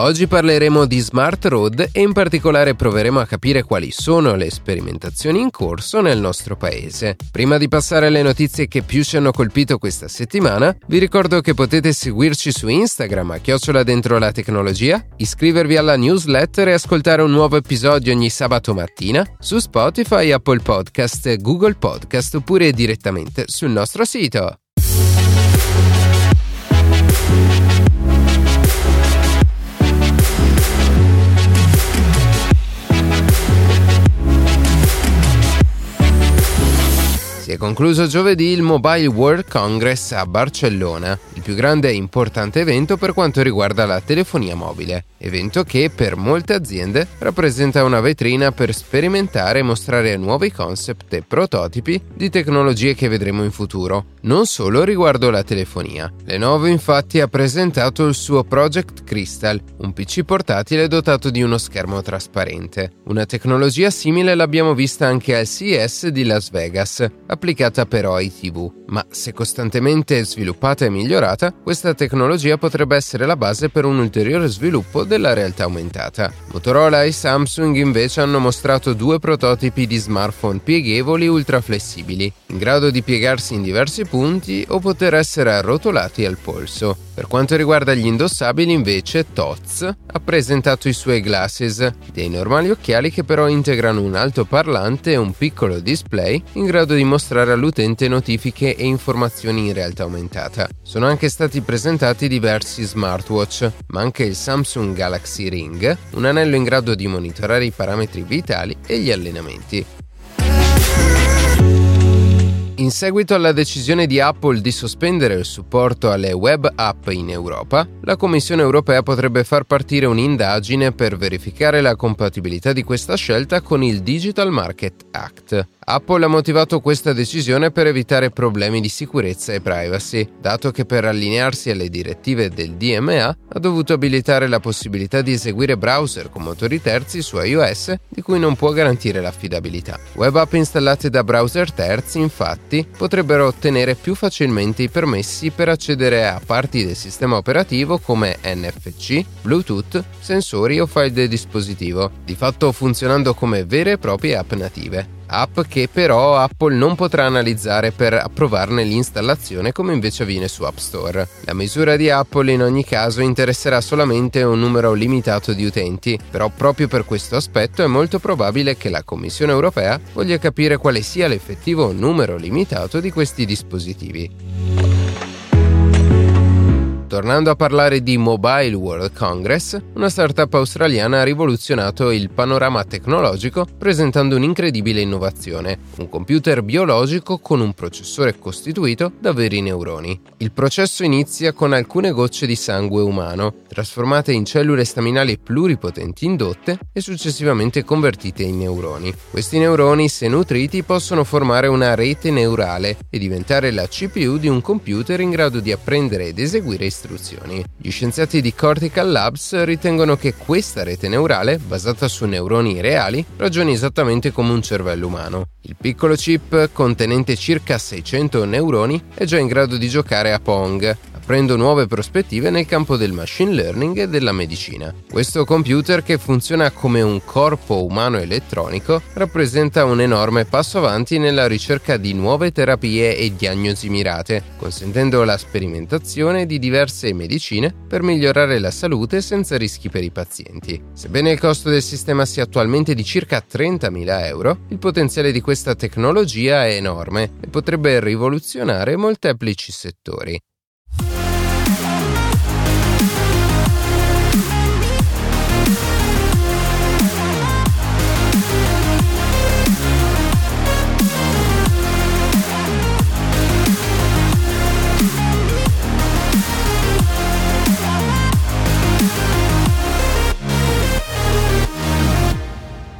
Oggi parleremo di smart road e in particolare proveremo a capire quali sono le sperimentazioni in corso nel nostro paese. Prima di passare alle notizie che più ci hanno colpito questa settimana, vi ricordo che potete seguirci su Instagram a chiocciola dentro la tecnologia, iscrivervi alla newsletter e ascoltare un nuovo episodio ogni sabato mattina su Spotify, Apple Podcast, Google Podcast oppure direttamente sul nostro sito. Si è concluso giovedì il Mobile World Congress a Barcellona, il più grande e importante evento per quanto riguarda la telefonia mobile, evento che per molte aziende rappresenta una vetrina per sperimentare e mostrare nuovi concept e prototipi di tecnologie che vedremo in futuro, non solo riguardo la telefonia. Lenovo infatti ha presentato il suo Project Crystal, un PC portatile dotato di uno schermo trasparente. Una tecnologia simile l'abbiamo vista anche al CES di Las Vegas, applicata però ai TV, ma se costantemente sviluppata e migliorata, questa tecnologia potrebbe essere la base per un ulteriore sviluppo della realtà aumentata. Motorola e Samsung invece hanno mostrato due prototipi di smartphone pieghevoli ultra flessibili, in grado di piegarsi in diversi punti o poter essere arrotolati al polso. Per quanto riguarda gli indossabili invece, Toz ha presentato i suoi glasses, dei normali occhiali che però integrano un altoparlante e un piccolo display in grado di mostrare all'utente notifiche e informazioni in realtà aumentata. Sono anche stati presentati diversi smartwatch, ma anche il Samsung Galaxy Ring, un anello in grado di monitorare i parametri vitali e gli allenamenti. In seguito alla decisione di Apple di sospendere il supporto alle web app in Europa, la Commissione europea potrebbe far partire un'indagine per verificare la compatibilità di questa scelta con il Digital Market Act. Apple ha motivato questa decisione per evitare problemi di sicurezza e privacy, dato che per allinearsi alle direttive del DMA ha dovuto abilitare la possibilità di eseguire browser con motori terzi su iOS di cui non può garantire l'affidabilità. Web app installate da browser terzi, infatti, potrebbero ottenere più facilmente i permessi per accedere a parti del sistema operativo come NFC, Bluetooth, sensori o file del dispositivo, di fatto funzionando come vere e proprie app native app che però Apple non potrà analizzare per approvarne l'installazione come invece avviene su App Store. La misura di Apple in ogni caso interesserà solamente un numero limitato di utenti, però proprio per questo aspetto è molto probabile che la Commissione europea voglia capire quale sia l'effettivo numero limitato di questi dispositivi. Tornando a parlare di Mobile World Congress, una startup australiana ha rivoluzionato il panorama tecnologico presentando un'incredibile innovazione, un computer biologico con un processore costituito da veri neuroni. Il processo inizia con alcune gocce di sangue umano, trasformate in cellule staminali pluripotenti indotte e successivamente convertite in neuroni. Questi neuroni, se nutriti, possono formare una rete neurale e diventare la CPU di un computer in grado di apprendere ed eseguire istruzioni istruzioni. Gli scienziati di Cortical Labs ritengono che questa rete neurale, basata su neuroni reali, ragioni esattamente come un cervello umano. Il piccolo chip, contenente circa 600 neuroni, è già in grado di giocare a Pong, aprendo nuove prospettive nel campo del machine learning e della medicina. Questo computer, che funziona come un corpo umano elettronico, rappresenta un enorme passo avanti nella ricerca di nuove terapie e diagnosi mirate, consentendo la sperimentazione di diverse medicine per migliorare la salute senza rischi per i pazienti. Sebbene il costo del sistema sia attualmente di circa 30.000 euro, il potenziale di questa tecnologia è enorme e potrebbe rivoluzionare molteplici settori.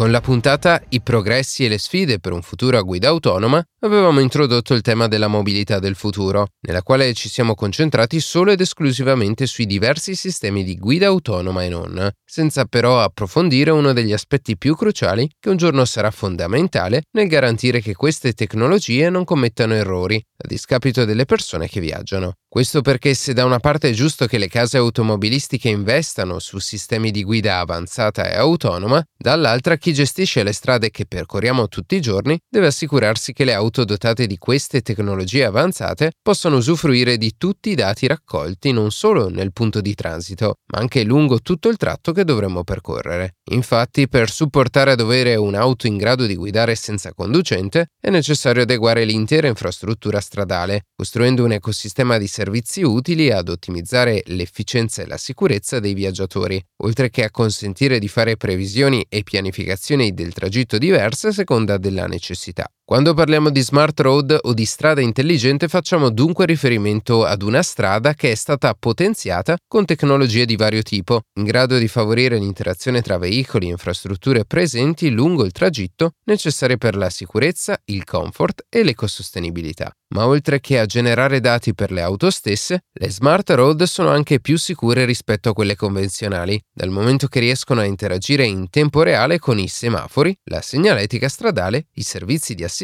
Con la puntata I progressi e le sfide per un futuro a guida autonoma avevamo introdotto il tema della mobilità del futuro, nella quale ci siamo concentrati solo ed esclusivamente sui diversi sistemi di guida autonoma e non, senza però approfondire uno degli aspetti più cruciali che un giorno sarà fondamentale nel garantire che queste tecnologie non commettano errori, a discapito delle persone che viaggiano. Questo perché se da una parte è giusto che le case automobilistiche investano su sistemi di guida avanzata e autonoma, dall'altra chi gestisce le strade che percorriamo tutti i giorni deve assicurarsi che le auto dotate di queste tecnologie avanzate possano usufruire di tutti i dati raccolti non solo nel punto di transito, ma anche lungo tutto il tratto che dovremmo percorrere. Infatti, per supportare ad avere un'auto in grado di guidare senza conducente, è necessario adeguare l'intera infrastruttura stradale, costruendo un ecosistema di servizi utili ad ottimizzare l'efficienza e la sicurezza dei viaggiatori, oltre che a consentire di fare previsioni e pianificazioni del tragitto diverse a seconda della necessità. Quando parliamo di smart road o di strada intelligente facciamo dunque riferimento ad una strada che è stata potenziata con tecnologie di vario tipo, in grado di favorire l'interazione tra veicoli e infrastrutture presenti lungo il tragitto necessarie per la sicurezza, il comfort e l'ecosostenibilità. Ma oltre che a generare dati per le auto stesse, le smart road sono anche più sicure rispetto a quelle convenzionali, dal momento che riescono a interagire in tempo reale con i semafori, la segnaletica stradale, i servizi di assistenza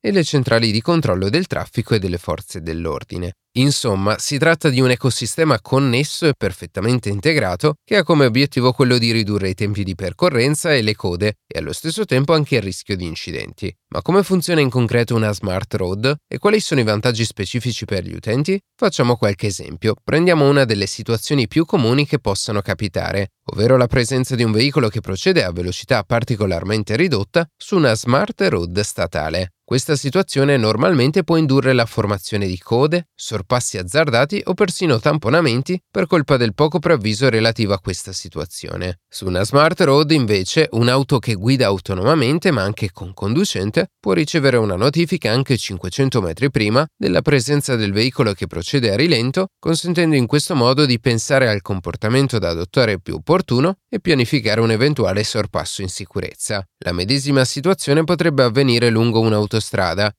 e le centrali di controllo del traffico e delle forze dell'ordine. Insomma, si tratta di un ecosistema connesso e perfettamente integrato che ha come obiettivo quello di ridurre i tempi di percorrenza e le code e allo stesso tempo anche il rischio di incidenti. Ma come funziona in concreto una smart road e quali sono i vantaggi specifici per gli utenti? Facciamo qualche esempio. Prendiamo una delle situazioni più comuni che possano capitare, ovvero la presenza di un veicolo che procede a velocità particolarmente ridotta su una smart road statale. Questa situazione normalmente può indurre la formazione di code, sorpassi azzardati o persino tamponamenti per colpa del poco preavviso relativo a questa situazione. Su una smart road invece un'auto che guida autonomamente ma anche con conducente può ricevere una notifica anche 500 metri prima della presenza del veicolo che procede a rilento, consentendo in questo modo di pensare al comportamento da adottare più opportuno e pianificare un eventuale sorpasso in sicurezza. La medesima situazione potrebbe avvenire lungo un'autostrada,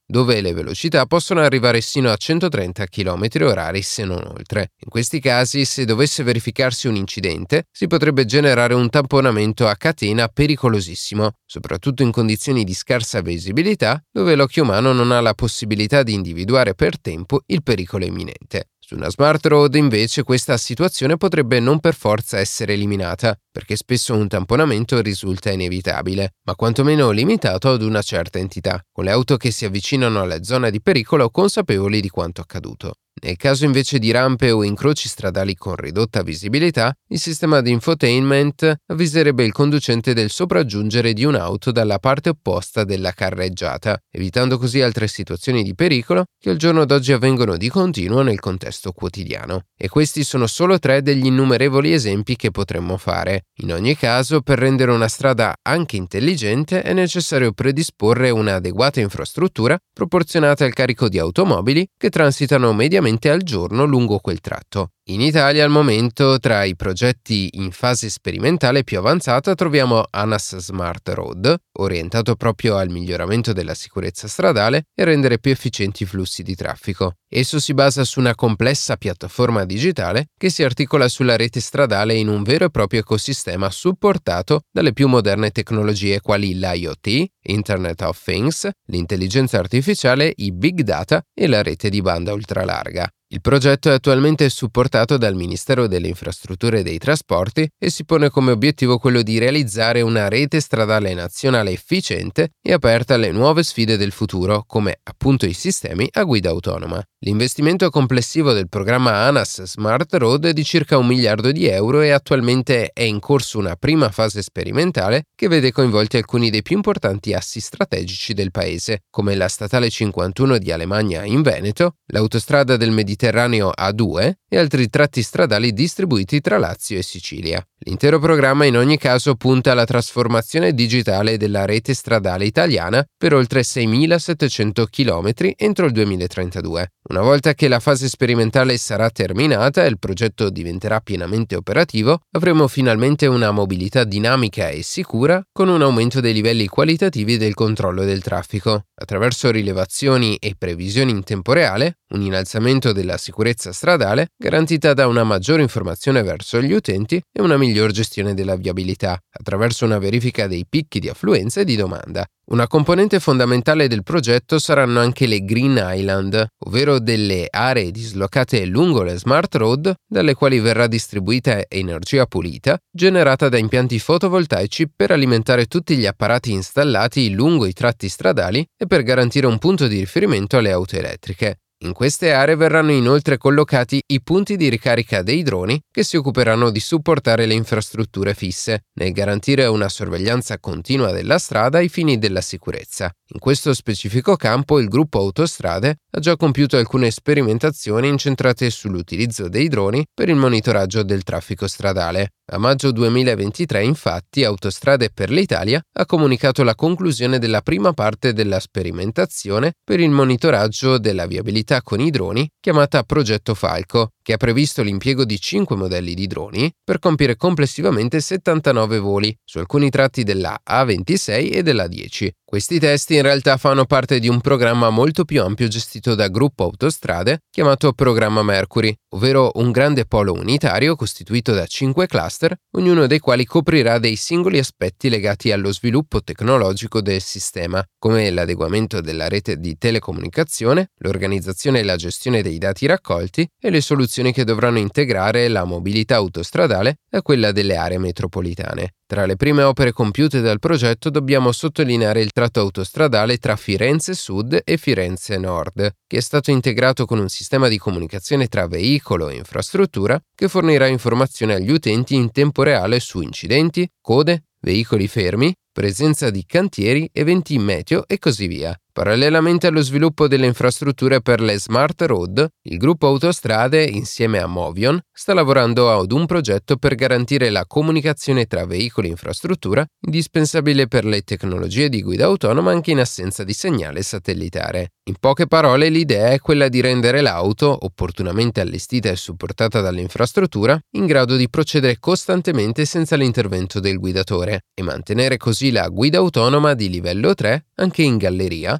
dove le velocità possono arrivare sino a 130 km/h se non oltre. In questi casi, se dovesse verificarsi un incidente, si potrebbe generare un tamponamento a catena pericolosissimo, soprattutto in condizioni di scarsa visibilità, dove l'occhio umano non ha la possibilità di individuare per tempo il pericolo imminente. Su una smart road invece questa situazione potrebbe non per forza essere eliminata, perché spesso un tamponamento risulta inevitabile, ma quantomeno limitato ad una certa entità, con le auto che si avvicinano alla zona di pericolo consapevoli di quanto accaduto. Nel caso invece di rampe o incroci stradali con ridotta visibilità, il sistema di infotainment avviserebbe il conducente del sopraggiungere di un'auto dalla parte opposta della carreggiata, evitando così altre situazioni di pericolo che al giorno d'oggi avvengono di continuo nel contesto quotidiano. E questi sono solo tre degli innumerevoli esempi che potremmo fare. In ogni caso, per rendere una strada anche intelligente è necessario predisporre un'adeguata infrastruttura proporzionata al carico di automobili che transitano mediamente mediamente al giorno lungo quel tratto. In Italia al momento tra i progetti in fase sperimentale più avanzata troviamo ANAS Smart Road, orientato proprio al miglioramento della sicurezza stradale e rendere più efficienti i flussi di traffico. Esso si basa su una complessa piattaforma digitale che si articola sulla rete stradale in un vero e proprio ecosistema supportato dalle più moderne tecnologie quali l'IoT, Internet of Things, l'intelligenza artificiale, i big data e la rete di banda ultralarga. Il progetto è attualmente supportato dal Ministero delle Infrastrutture e dei Trasporti e si pone come obiettivo quello di realizzare una rete stradale nazionale efficiente e aperta alle nuove sfide del futuro, come appunto i sistemi a guida autonoma. L'investimento complessivo del programma ANAS Smart Road è di circa un miliardo di euro e attualmente è in corso una prima fase sperimentale che vede coinvolti alcuni dei più importanti assi strategici del paese, come la statale 51 di Alemagna in Veneto, l'autostrada del Mediterraneo Mediterraneo A2 e altri tratti stradali distribuiti tra Lazio e Sicilia. L'intero programma in ogni caso punta alla trasformazione digitale della rete stradale italiana per oltre 6.700 km entro il 2032. Una volta che la fase sperimentale sarà terminata e il progetto diventerà pienamente operativo, avremo finalmente una mobilità dinamica e sicura con un aumento dei livelli qualitativi del controllo del traffico. Attraverso rilevazioni e previsioni in tempo reale, un innalzamento della sicurezza stradale garantita da una maggiore informazione verso gli utenti e una miglior gestione della viabilità, attraverso una verifica dei picchi di affluenza e di domanda. Una componente fondamentale del progetto saranno anche le Green Island, ovvero delle aree dislocate lungo le smart road dalle quali verrà distribuita energia pulita generata da impianti fotovoltaici per alimentare tutti gli apparati installati lungo i tratti stradali e per garantire un punto di riferimento alle auto elettriche. In queste aree verranno inoltre collocati i punti di ricarica dei droni che si occuperanno di supportare le infrastrutture fisse, nel garantire una sorveglianza continua della strada ai fini della sicurezza. In questo specifico campo il gruppo Autostrade ha già compiuto alcune sperimentazioni incentrate sull'utilizzo dei droni per il monitoraggio del traffico stradale. A maggio 2023, infatti, Autostrade per l'Italia ha comunicato la conclusione della prima parte della sperimentazione per il monitoraggio della viabilità con i droni, chiamata Progetto Falco, che ha previsto l'impiego di 5 modelli di droni per compiere complessivamente 79 voli su alcuni tratti della A26 e della 10. Questi test in realtà fanno parte di un programma molto più ampio gestito da Gruppo Autostrade chiamato Programma Mercury, ovvero un grande polo unitario costituito da 5 cluster, ognuno dei quali coprirà dei singoli aspetti legati allo sviluppo tecnologico del sistema, come l'adeguamento della rete di telecomunicazione, l'organizzazione e la gestione dei dati raccolti e le soluzioni soluzioni che dovranno integrare la mobilità autostradale a quella delle aree metropolitane. Tra le prime opere compiute dal progetto dobbiamo sottolineare il tratto autostradale tra Firenze Sud e Firenze Nord, che è stato integrato con un sistema di comunicazione tra veicolo e infrastruttura che fornirà informazioni agli utenti in tempo reale su incidenti, code, veicoli fermi, presenza di cantieri, eventi meteo e così via. Parallelamente allo sviluppo delle infrastrutture per le smart road, il gruppo Autostrade, insieme a Movion, sta lavorando ad un progetto per garantire la comunicazione tra veicoli e infrastruttura, indispensabile per le tecnologie di guida autonoma anche in assenza di segnale satellitare. In poche parole, l'idea è quella di rendere l'auto, opportunamente allestita e supportata dall'infrastruttura, in grado di procedere costantemente senza l'intervento del guidatore e mantenere così la guida autonoma di livello 3 anche in galleria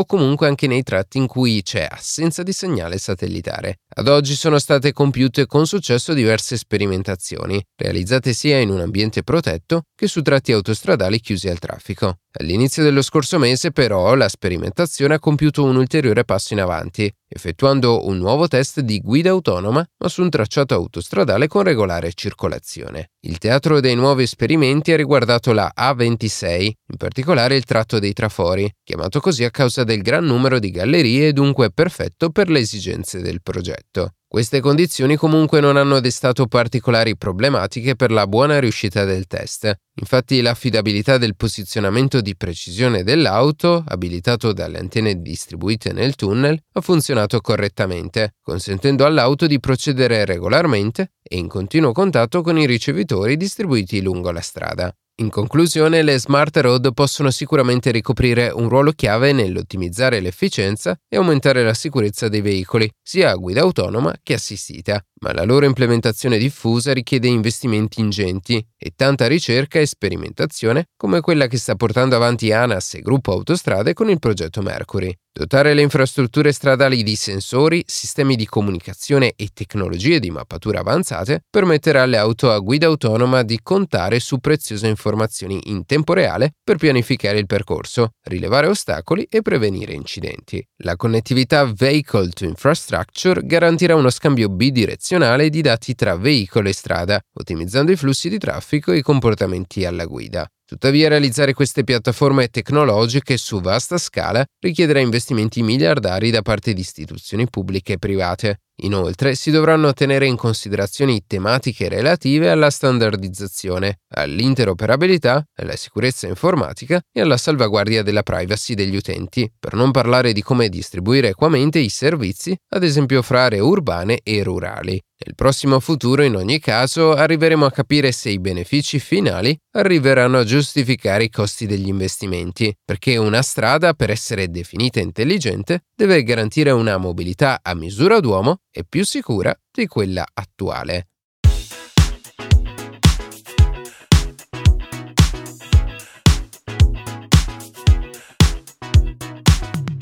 o comunque anche nei tratti in cui c'è assenza di segnale satellitare. Ad oggi sono state compiute con successo diverse sperimentazioni, realizzate sia in un ambiente protetto che su tratti autostradali chiusi al traffico. All'inizio dello scorso mese però la sperimentazione ha compiuto un ulteriore passo in avanti, effettuando un nuovo test di guida autonoma ma su un tracciato autostradale con regolare circolazione. Il teatro dei nuovi esperimenti ha riguardato la A26, in particolare il tratto dei trafori, chiamato così a causa del gran numero di gallerie e dunque perfetto per le esigenze del progetto. Queste condizioni comunque non hanno destato particolari problematiche per la buona riuscita del test. Infatti l'affidabilità del posizionamento di precisione dell'auto, abilitato dalle antenne distribuite nel tunnel, ha funzionato correttamente, consentendo all'auto di procedere regolarmente e in continuo contatto con i ricevitori distribuiti lungo la strada. In conclusione, le smart road possono sicuramente ricoprire un ruolo chiave nell'ottimizzare l'efficienza e aumentare la sicurezza dei veicoli, sia a guida autonoma che assistita, ma la loro implementazione diffusa richiede investimenti ingenti e tanta ricerca e sperimentazione come quella che sta portando avanti ANAS e Gruppo Autostrade con il progetto Mercury. Dotare le infrastrutture stradali di sensori, sistemi di comunicazione e tecnologie di mappatura avanzate permetterà alle auto a guida autonoma di contare su preziose informazioni in tempo reale per pianificare il percorso, rilevare ostacoli e prevenire incidenti. La connettività Vehicle to Infrastructure garantirà uno scambio bidirezionale di dati tra veicolo e strada, ottimizzando i flussi di traffico e i comportamenti alla guida. Tuttavia realizzare queste piattaforme tecnologiche su vasta scala richiederà investimenti miliardari da parte di istituzioni pubbliche e private. Inoltre si dovranno tenere in considerazione tematiche relative alla standardizzazione, all'interoperabilità, alla sicurezza informatica e alla salvaguardia della privacy degli utenti, per non parlare di come distribuire equamente i servizi, ad esempio fra aree urbane e rurali. Nel prossimo futuro, in ogni caso, arriveremo a capire se i benefici finali arriveranno a giustificare i costi degli investimenti, perché una strada, per essere definita intelligente, deve garantire una mobilità a misura d'uomo e più sicura di quella attuale.